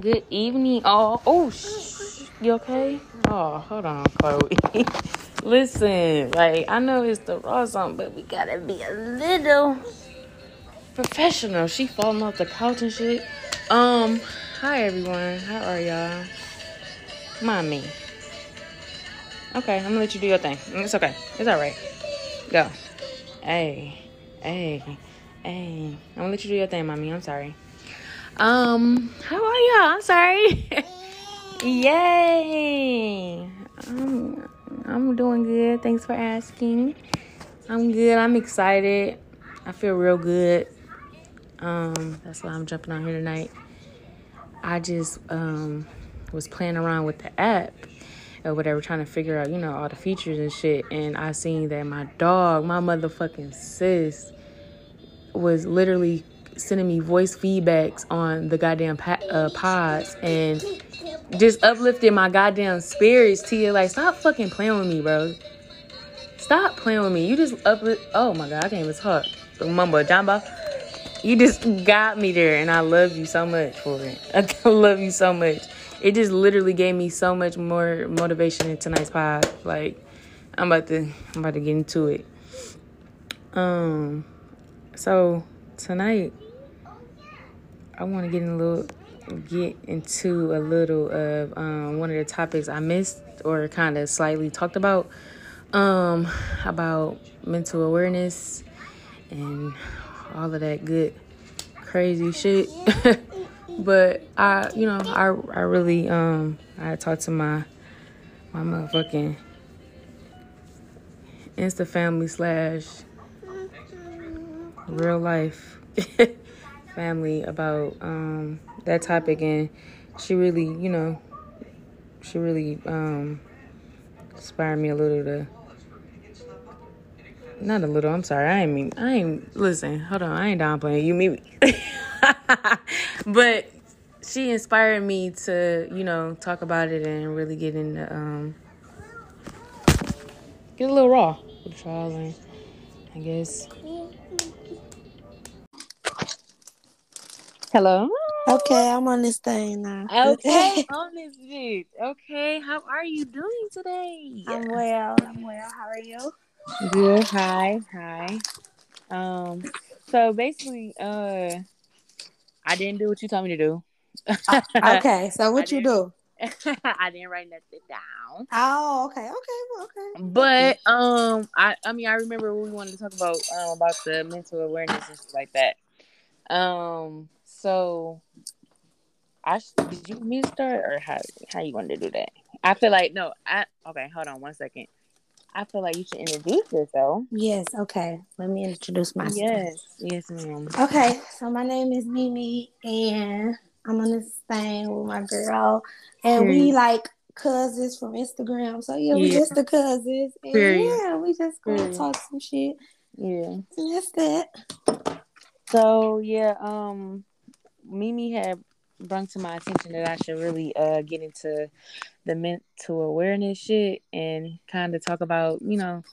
Good evening. Oh, oh, sh- you okay? Oh, hold on, Chloe. Listen, like I know it's the raw song, but we gotta be a little professional. She falling off the couch and shit. Um, hi everyone. How are y'all? Mommy. Okay, I'm gonna let you do your thing. It's okay. It's all right. Go. Hey, hey, hey. I'm gonna let you do your thing, mommy. I'm sorry. Um, how are y'all? I'm sorry. Yay! I'm, I'm doing good. Thanks for asking. I'm good. I'm excited. I feel real good. Um, that's why I'm jumping on here tonight. I just um was playing around with the app or whatever, trying to figure out, you know, all the features and shit. And I seen that my dog, my motherfucking sis, was literally sending me voice feedbacks on the goddamn uh, pods and just uplifting my goddamn spirits. Tia, like, stop fucking playing with me, bro. Stop playing with me. You just uplift. Oh my god, I can't even talk. Mumbo jumbo. You just got me there, and I love you so much for it. I love you so much. It just literally gave me so much more motivation in tonight's pod. Like, I'm about to, I'm about to get into it. Um, so tonight I want to get in a little get into a little of um, one of the topics I missed or kind of slightly talked about um, about mental awareness and all of that good crazy shit. but I, you know, I I really um I talked to my my motherfucking Insta family slash real life family about um, that topic, and she really, you know, she really um, inspired me a little to. Not a little. I'm sorry. I ain't mean. I ain't. Listen. Hold on. I ain't downplaying you. Me. but she inspired me to, you know, talk about it and really get into um, get a little raw with y'all and I guess Hello. Okay, I'm on this thing now. Okay, on this bitch. Okay, how are you doing today? I'm well. I'm well. How are you? Good. Hi. Hi. Um. So basically, uh, I didn't do what you told me to do. Uh, okay, so what I you do? I didn't write nothing down. Oh, okay, okay, well, okay. But um, I I mean I remember we wanted to talk about um about the mental awareness and stuff like that. Um. So, I sh- did you want me start or how how you wanted to do that? I feel like no. I okay. Hold on one second. I feel like you should introduce yourself. Yes, okay. Let me introduce myself. Yes. Yes, ma'am. Okay, so my name is Mimi, and I'm on this thing with my girl, and we like cousins from Instagram. So yeah, we Yeah. just the cousins, and yeah, we just gonna talk some shit. Yeah. And that's that. So yeah, um, Mimi had brought to my attention that I should really uh get into the mental awareness shit and kind of talk about you know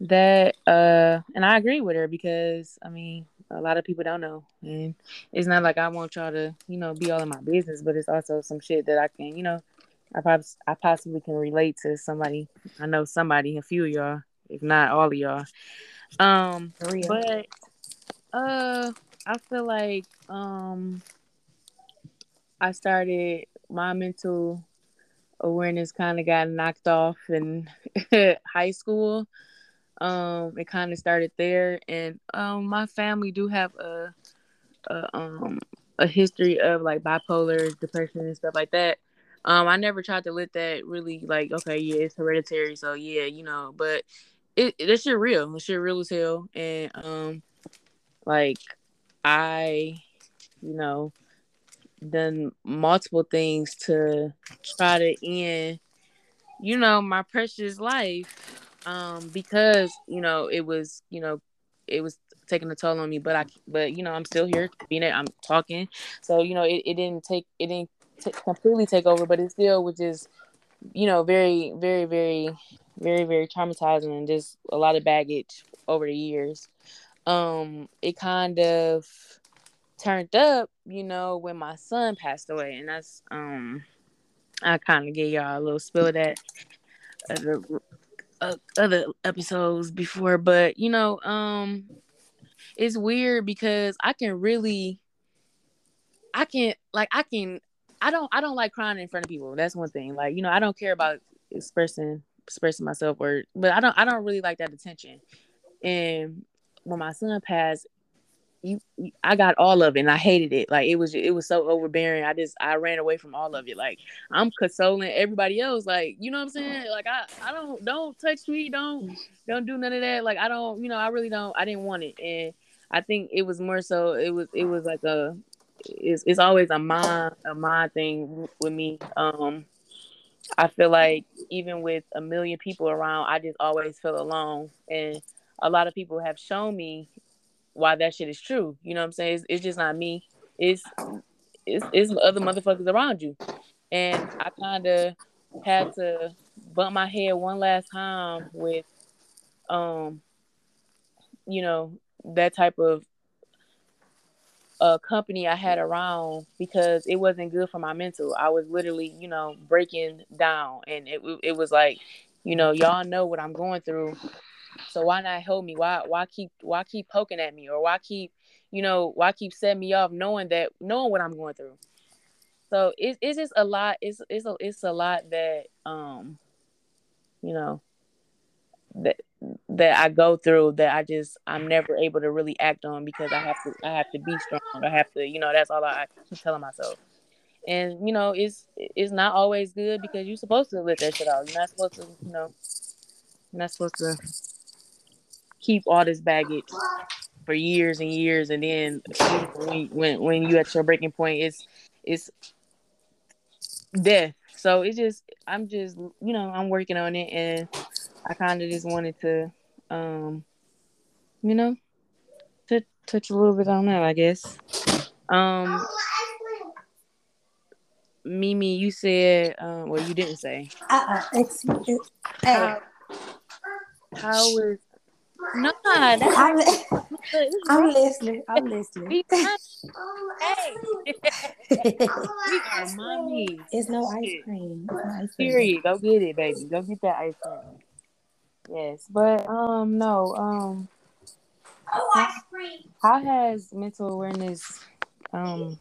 that uh and I agree with her because I mean a lot of people don't know. And it's not like I want y'all to you know be all in my business but it's also some shit that I can you know I probably I possibly can relate to somebody. I know somebody a few of y'all if not all of y'all. Um but uh I feel like um I started my mental awareness kind of got knocked off in high school. Um, it kind of started there, and um, my family do have a, a um a history of like bipolar depression and stuff like that. Um, I never tried to let that really like okay, yeah, it's hereditary, so yeah, you know, but it, it this shit real, this shit real as hell, and um, like I, you know, done multiple things to try to end, you know, my precious life. Um, because, you know, it was, you know, it was taking a toll on me, but I, but, you know, I'm still here being it, I'm talking. So, you know, it, it didn't take, it didn't t- completely take over, but it still was just, you know, very, very, very, very, very traumatizing and just a lot of baggage over the years. Um, it kind of turned up, you know, when my son passed away, and that's um, I kind of gave y'all a little spill of that other uh, other episodes before, but you know, um, it's weird because I can really, I can like I can I don't I don't like crying in front of people. That's one thing. Like you know, I don't care about expressing expressing myself or, but I don't I don't really like that attention. And when my son passed, you, I got all of it and I hated it. Like it was it was so overbearing. I just I ran away from all of it. Like I'm consoling everybody else. Like, you know what I'm saying? Like I I don't don't touch me, don't don't do none of that. Like I don't, you know, I really don't I didn't want it. And I think it was more so it was it was like a it's it's always a mind a mind thing with me. Um I feel like even with a million people around, I just always feel alone. And a lot of people have shown me why that shit is true. You know what I'm saying? It's, it's just not me. It's it's it's other motherfuckers around you. And I kind of had to bump my head one last time with um you know that type of uh company I had around because it wasn't good for my mental. I was literally, you know, breaking down and it it was like, you know, y'all know what I'm going through so why not help me? Why why keep why keep poking at me or why keep you know why keep setting me off knowing that knowing what I'm going through. So it's it's just a lot. It's it's a it's a lot that um you know that that I go through that I just I'm never able to really act on because I have to I have to be strong. I have to you know that's all I, I keep telling myself. And you know it's it's not always good because you're supposed to let that shit out. You're not supposed to you know you're not supposed to keep all this baggage for years and years, and then when when when you at your breaking point, it's it's death. So it's just I'm just you know I'm working on it, and I kind of just wanted to, um, you know, to touch a little bit on that, I guess. Um, Mimi, you said, um, well, you didn't say. Uh, uh it's, it's, uh, how was no, that's I'm, I'm listening. I'm listening. hey, we are mommies. It's no ice cream. No ice cream. Period. Go get it, baby. Go get that ice cream. Yes, but um, no, um, how, how has mental awareness um,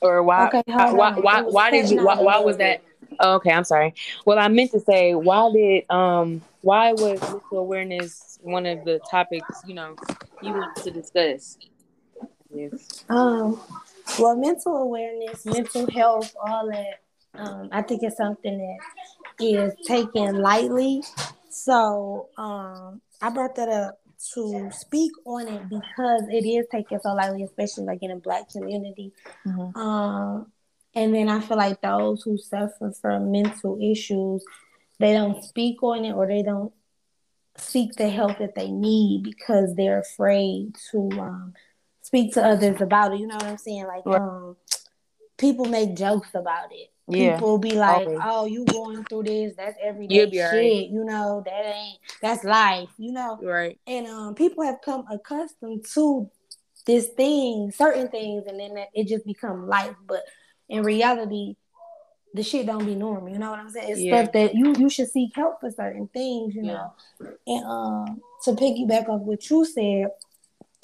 or why okay, why why why, why did you why, why was that Oh, okay, I'm sorry. Well, I meant to say, why did um why was mental awareness one of the topics you know you wanted to discuss? Yes. Um. Well, mental awareness, mental health, all that. Um, I think it's something that is taken lightly. So um, I brought that up to speak on it because it is taken so lightly, especially like in a black community. Mm-hmm. Um, and then I feel like those who suffer from mental issues, they don't speak on it or they don't seek the help that they need because they're afraid to um, speak to others about it. You know what I'm saying? Like right. um, people make jokes about it. Yeah. People be like, Always. "Oh, you going through this? That's everyday shit. Right. You know that ain't that's life. You know, right?" And um, people have come accustomed to this thing, certain things, and then it just become life. But in reality, the shit don't be normal. You know what I'm saying? It's yeah. stuff that you you should seek help for certain things. You know, and um, to piggyback off what you said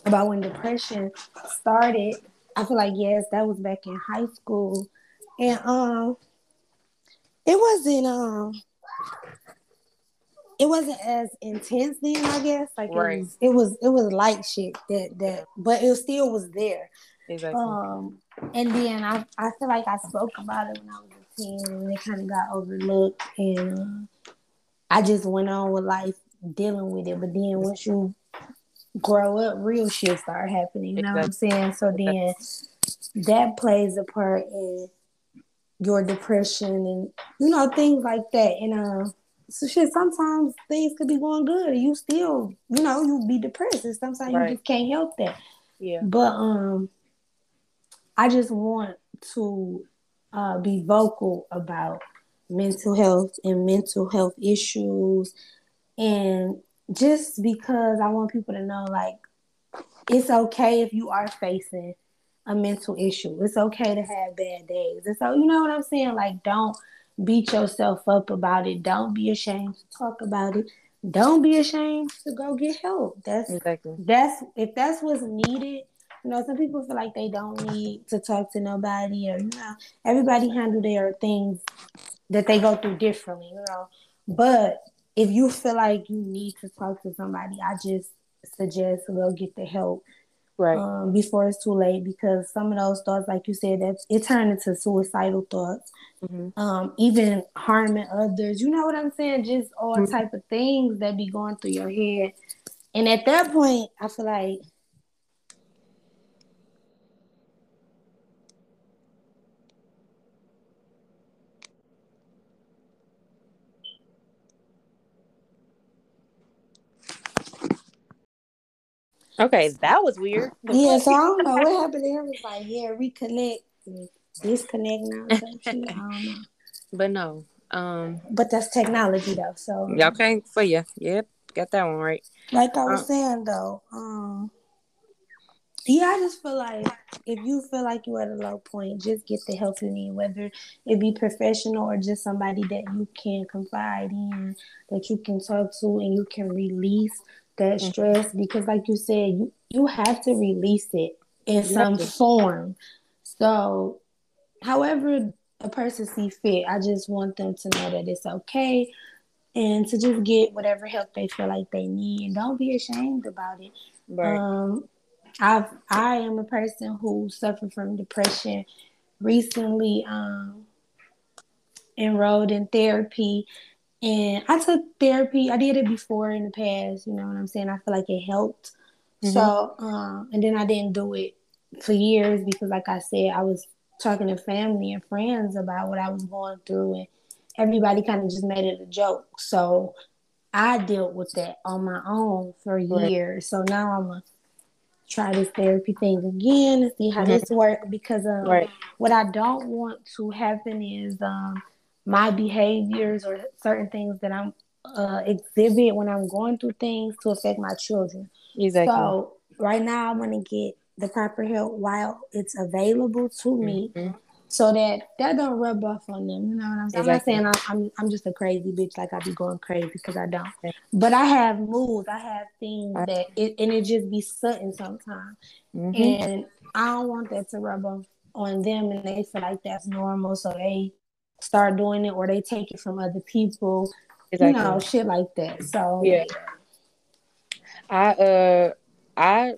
about when depression started, I feel like yes, that was back in high school, and um, it wasn't um. It wasn't as intense then, I guess. Like right. it was, it was, it was light shit that that, but it still was there. Exactly. Um, and then I, I feel like I spoke about it when I was a teen and it kind of got overlooked. And I just went on with life dealing with it. But then once you grow up, real shit start happening. You know exactly. what I'm saying? So then that plays a part in your depression and, you know, things like that. And, uh, so shit, sometimes things could be going good. and You still, you know, you be depressed. And sometimes right. you just can't help that. Yeah. But um I just want to uh, be vocal about mental health and mental health issues. And just because I want people to know, like, it's okay if you are facing a mental issue. It's okay to have bad days. And so, you know what I'm saying? Like, don't beat yourself up about it. Don't be ashamed to talk about it. Don't be ashamed to go get help. That's exactly that's if that's what's needed. You know, some people feel like they don't need to talk to nobody, or you know, everybody handle their things that they go through differently. You know, but if you feel like you need to talk to somebody, I just suggest go get the help right um, before it's too late because some of those thoughts like you said that it turned into suicidal thoughts mm-hmm. um, even harming others you know what i'm saying just all mm-hmm. type of things that be going through your head and at that point i feel like Okay, that was weird. Yeah, so I don't know what happened there. Was like, yeah, reconnect, disconnect now. Don't know. But no, um, but that's technology though. So Yeah, okay for you. Yep, got that one right. Like I was um, saying though, um, yeah, I just feel like if you feel like you're at a low point, just get the help you need, whether it be professional or just somebody that you can confide in, that you can talk to, and you can release that mm-hmm. stress because like you said you, you have to release it in some form so however a person see fit i just want them to know that it's okay and to just get whatever help they feel like they need and don't be ashamed about it right. um i've i am a person who suffered from depression recently um enrolled in therapy and I took therapy. I did it before in the past, you know what I'm saying? I feel like it helped. Mm-hmm. So, um, and then I didn't do it for years because, like I said, I was talking to family and friends about what I was going through, and everybody kind of just made it a joke. So, I dealt with that on my own for years. So now I'm gonna try this therapy thing again and see how mm-hmm. this works because um, right. what I don't want to happen is um, my behaviors or certain things that I'm uh, exhibit when I'm going through things to affect my children. Exactly. So right now, I'm gonna get the proper help while it's available to me, mm-hmm. so that that don't rub off on them. You know what I'm saying? Exactly. I'm not saying I'm, I'm, I'm just a crazy bitch like I be going crazy because I don't. But I have moods. I have things that it and it just be sudden sometimes, mm-hmm. and I don't want that to rub off on them, and they feel like that's normal, so they start doing it or they take it from other people. Exactly. You know, shit like that. So yeah. I uh I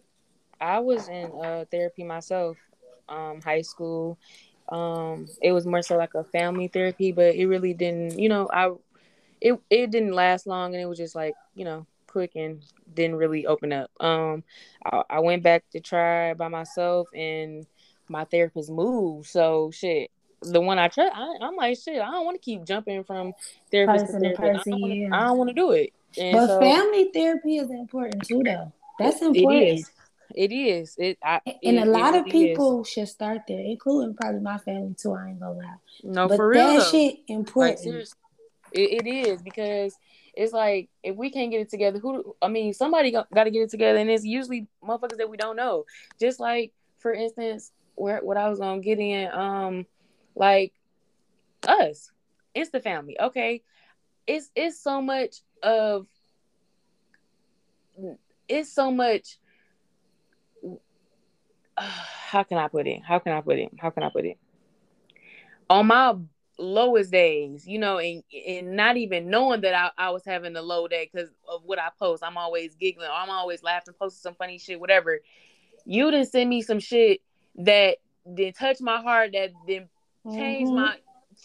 I was in uh therapy myself, um, high school. Um, it was more so like a family therapy, but it really didn't, you know, I it it didn't last long and it was just like, you know, quick and didn't really open up. Um I, I went back to try by myself and my therapist moved. So shit, the one I trust, I, am like, shit, I don't want to keep jumping from therapist person to therapist. Person, I don't want to do it. And but so, family therapy is important too, though. That's important. It is. It is. It. I, and it, a lot of people should start there, including probably my family too. I ain't gonna lie. No, but for real. That though. shit important. Like, it, it is because it's like if we can't get it together, who? I mean, somebody got, got to get it together, and it's usually motherfuckers that we don't know. Just like, for instance, where what I was gonna get in, um, like us. It's the family okay? It's it's so much of it's so much uh, how can i put it? How can i put it? How can i put it? On my lowest days you know and, and not even knowing that I, I was having a low day because of what i post. I'm always giggling. I'm always laughing posting some funny shit whatever. You didn't send me some shit that didn't touch my heart that didn't change mm-hmm. my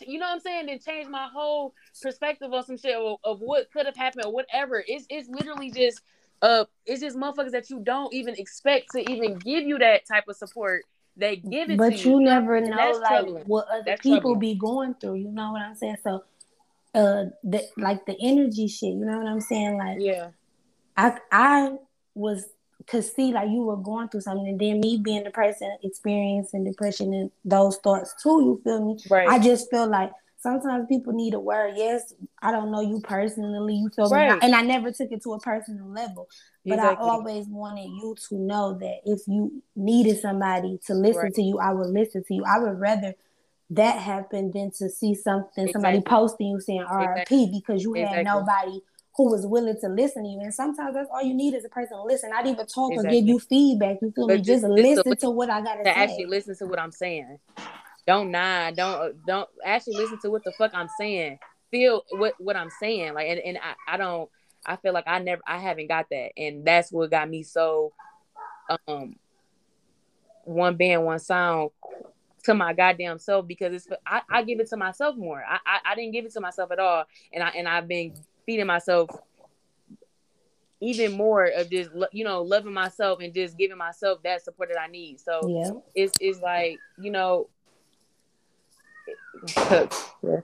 you know what I'm saying? Then change my whole perspective on some shit of, of what could have happened or whatever. It's it's literally just uh it's just motherfuckers that you don't even expect to even give you that type of support. They give it but you, you never know like troubling. what other that's people troubling. be going through. You know what I'm saying? So uh the like the energy shit, you know what I'm saying? Like yeah. I I was to see like you were going through something and then me being the person experiencing depression and those thoughts too you feel me right i just feel like sometimes people need a word. Yes, I don't know you personally. You feel right. me? And I never took it to a personal level. But exactly. I always wanted you to know that if you needed somebody to listen right. to you, I would listen to you. I would rather that happen than to see something exactly. somebody posting you saying RP exactly. because you had nobody who was willing to listen to you. And sometimes that's all you need is a person to listen, not even talk or give you feedback. You feel but me? Just, just listen to, to what I gotta to say. Actually listen to what I'm saying. Don't nod. Don't don't actually listen to what the fuck I'm saying. Feel what what I'm saying. Like and, and I, I don't I feel like I never I haven't got that. And that's what got me so um one band, one sound to my goddamn self because it's I, I give it to myself more. I, I, I didn't give it to myself at all, and I and I've been feeding myself even more of just you know loving myself and just giving myself that support that I need. So yeah. it's it's like you know,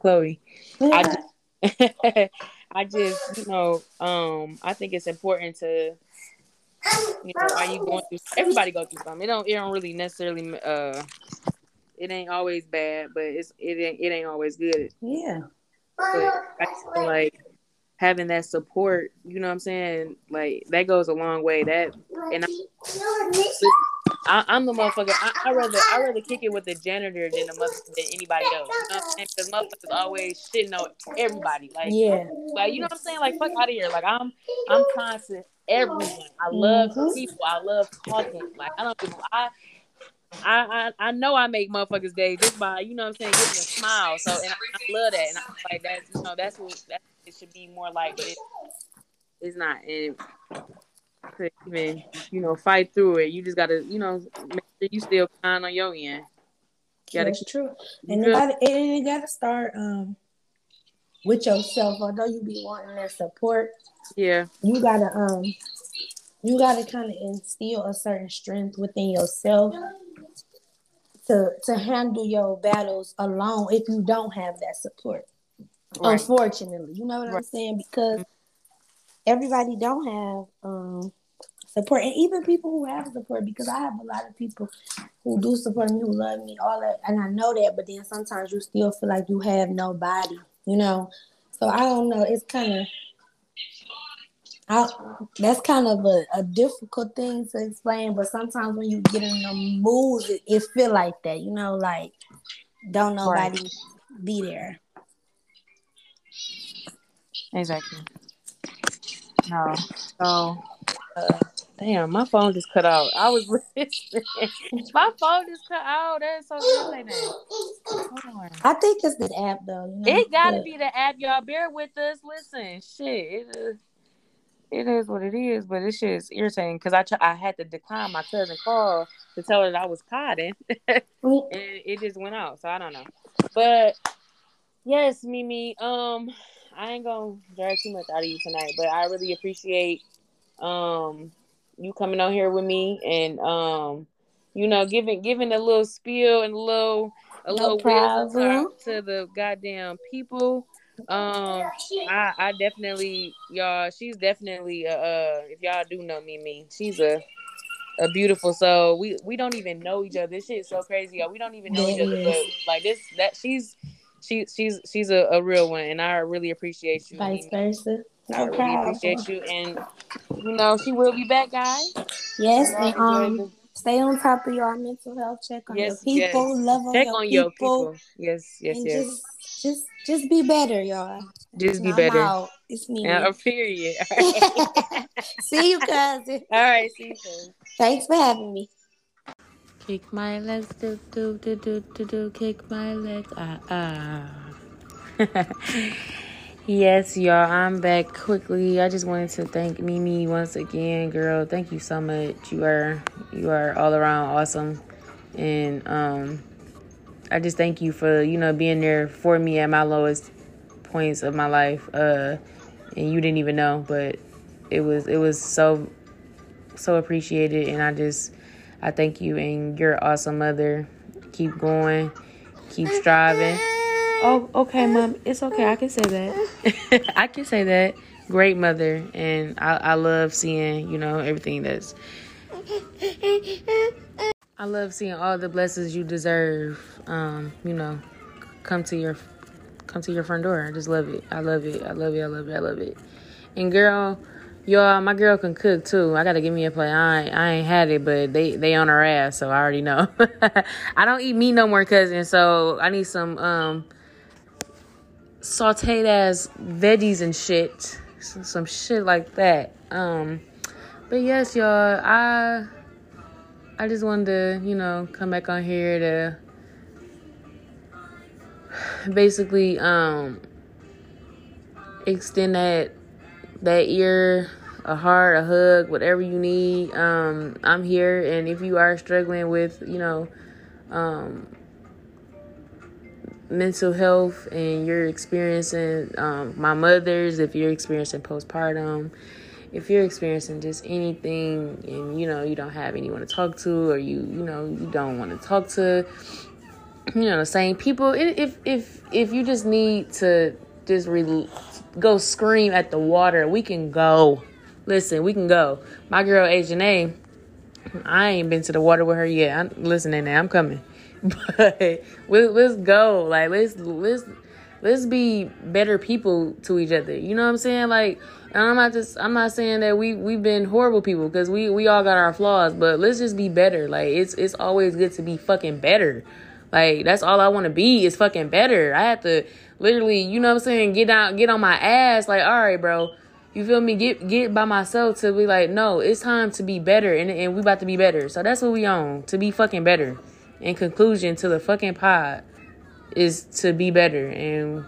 Chloe, I just, I just you know um I think it's important to you know are you going through everybody go through something. It don't it don't really necessarily uh it ain't always bad, but it's it ain't it ain't always good. Yeah. But I feel like having that support, you know what I'm saying? Like that goes a long way. That and I, am the motherfucker. I, I rather I rather kick it with the janitor than the mother than anybody else. You know what I'm saying? Because motherfuckers always shitting on everybody. Like yeah, like you know what I'm saying? Like fuck out of here. Like I'm I'm constant everyone. I love mm-hmm. people. I love talking. Like I don't give I I, I I know I make motherfuckers day just by you know what I'm saying giving a smile. So and I, I love that, and I like that. You know that's what that it should be more like, but it, it's not. And to even you know fight through it, you just gotta you know make sure you still kind on your end. You gotta, That's true, and you gotta and you gotta start um with yourself. Although you be wanting that support, yeah, you gotta um you gotta kind of instill a certain strength within yourself to to handle your battles alone if you don't have that support. Right. Unfortunately, you know what right. I'm saying? Because everybody don't have um support, and even people who have support. Because I have a lot of people who do support me, who love me, all that, and I know that. But then sometimes you still feel like you have nobody, you know. So I don't know. It's kind of I, that's kind of a, a, difficult thing to explain, but sometimes when you get in the mood, it, it feel like that, you know, like don't nobody right. be there. Exactly. No. So, uh, damn, my phone just cut out. I was listening. my phone just cut out. That's so good. I think it's the app though. You know? It gotta but... be the app, y'all. Bear with us. Listen, shit. It is it is what it is, but this shit is irritating because I I had to decline my cousin call to tell her that I was potting, and it just went out. So I don't know, but yes, Mimi. Um, I ain't gonna drag too much out of you tonight, but I really appreciate um you coming on here with me and um you know giving giving a little spiel and a little a no little wisdom to the goddamn people um, I, I definitely, y'all. She's definitely, uh, uh, if y'all do know me, me, she's a, a beautiful soul. We we don't even know each other. This shit is so crazy, y'all. We don't even know each other, but like this, that she's, she she's she's a, a real one, and I really appreciate you. Vice versa. No I really appreciate you, and you know she will be back, guys. Yes, and um, stay on top of your mental health. Check on yes, your people. Yes. Love on check your on people. your people. Yes, yes, yes. Just, just just be better, y'all. Just be better. Out. It's me. Uh, period. see you, cousin. All right, see you soon. Thanks for having me. Kick my legs, do do do do do do. Kick my legs, ah ah. yes, y'all, I'm back quickly. I just wanted to thank Mimi once again, girl. Thank you so much. You are you are all around awesome, and um I just thank you for you know being there for me at my lowest points of my life. Uh, and you didn't even know, but it was it was so so appreciated, and I just I thank you and you're awesome mother. Keep going, keep striving. Oh, okay, mom. It's okay. I can say that. I can say that. Great mother, and I, I love seeing you know everything that's I love seeing all the blessings you deserve. Um, you know, come to your come to your front door. I just love it. I love it. I love it. I love it. I love it. And girl, y'all, my girl can cook too. I gotta give me a plate. I ain't, I ain't had it, but they they on her ass, so I already know. I don't eat meat no more, cousin. So I need some um sauteed ass veggies and shit, some, some shit like that. Um, but yes, y'all, I I just wanted to you know come back on here to basically um extend that that ear a heart a hug whatever you need. Um i'm here and if you are struggling with you know um mental health and you're experiencing um my mother's if you're experiencing postpartum if you're experiencing just anything and you know you don't have anyone to talk to or you you know you don't want to talk to you know the same people if if if you just need to just re- go scream at the water. We can go. Listen we can go. My girl Ajane, i ain't been to the water with her yet. I'm listening now i'm coming. But let's, let's go. Like let's let's let's be better people to each other. You know what i'm saying? Like i'm not just i'm not saying that we we've been horrible people because we we all got our flaws but let's just be better. Like it's it's always good to be fucking better like that's all I want to be is fucking better. I have to literally, you know what I'm saying, get out get on my ass like, "All right, bro. You feel me? Get get by myself to be like, "No, it's time to be better and and we about to be better." So that's what we on, to be fucking better. In conclusion to the fucking pod is to be better and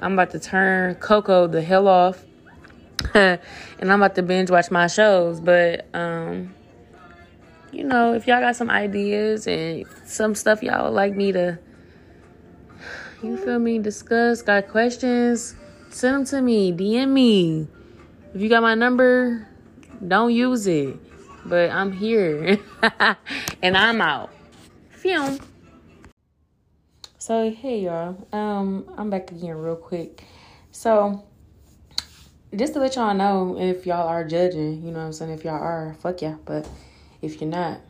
I'm about to turn Coco the hell off. and I'm about to binge watch my shows, but um you know, if y'all got some ideas and some stuff y'all would like me to, you feel me, discuss, got questions, send them to me, DM me. If you got my number, don't use it. But I'm here and I'm out. Film. So hey y'all, um, I'm back again real quick. So just to let y'all know if y'all are judging, you know what I'm saying, if y'all are, fuck yeah, but if you're not.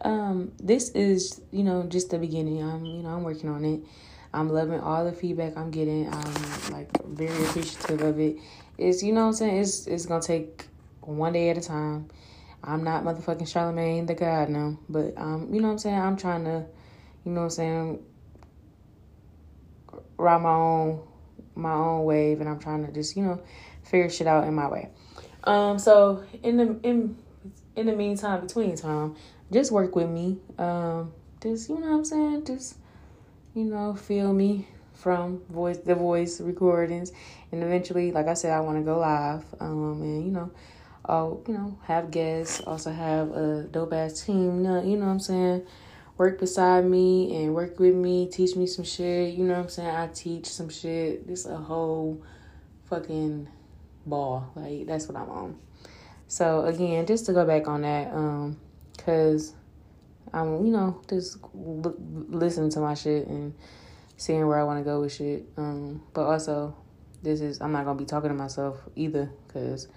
Um, this is, you know, just the beginning. I'm, you know, I'm working on it. I'm loving all the feedback I'm getting. I'm like very appreciative of it. It's, you know what I'm saying? It's it's gonna take one day at a time. I'm not motherfucking Charlemagne the God now, but um, you know what I'm saying? I'm trying to, you know what I'm saying, ride my own my own wave and I'm trying to just, you know, figure shit out in my way. Um, so in the in in the meantime, between time, just work with me. Um, just you know what I'm saying? Just you know, feel me from voice the voice recordings, and eventually, like I said, I want to go live. Um, and you know, I'll you know have guests, also have a dope ass team. You know, you know what I'm saying? Work beside me and work with me, teach me some shit. You know what I'm saying? I teach some shit. This a whole fucking ball. Like that's what I'm on. So again, just to go back on that, um, cause I'm, you know, just l- listening to my shit and seeing where I want to go with shit. Um, but also, this is I'm not gonna be talking to myself either, cause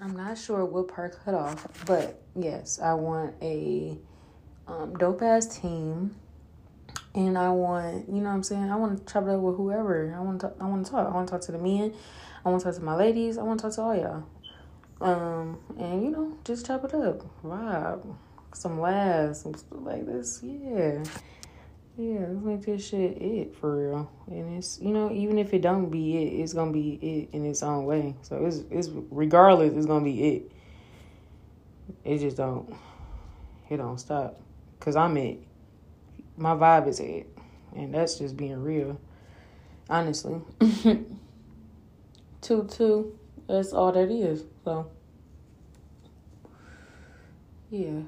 I'm not sure what part cut off. But yes, I want a um, dope ass team. And I want, you know what I'm saying? I want to up with whoever. I want to, I want to talk. I want to talk to the men. I want to talk to my ladies. I want to talk to all y'all. Um, and you know, just chop it up, vibe, some laughs, some stuff like this. Yeah, yeah, let's make this shit it for real. And it's you know, even if it don't be it, it's gonna be it in its own way. So it's it's regardless, it's gonna be it. It just don't, it don't stop, cause I'm it. My vibe is it, and that's just being real. Honestly, two two. That's all that is. So, yeah.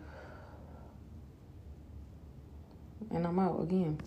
And I'm out again.